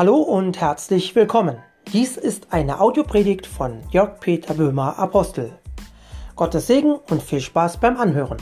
Hallo und herzlich willkommen. Dies ist eine Audiopredigt von Jörg Peter Böhmer Apostel. Gottes Segen und viel Spaß beim Anhören.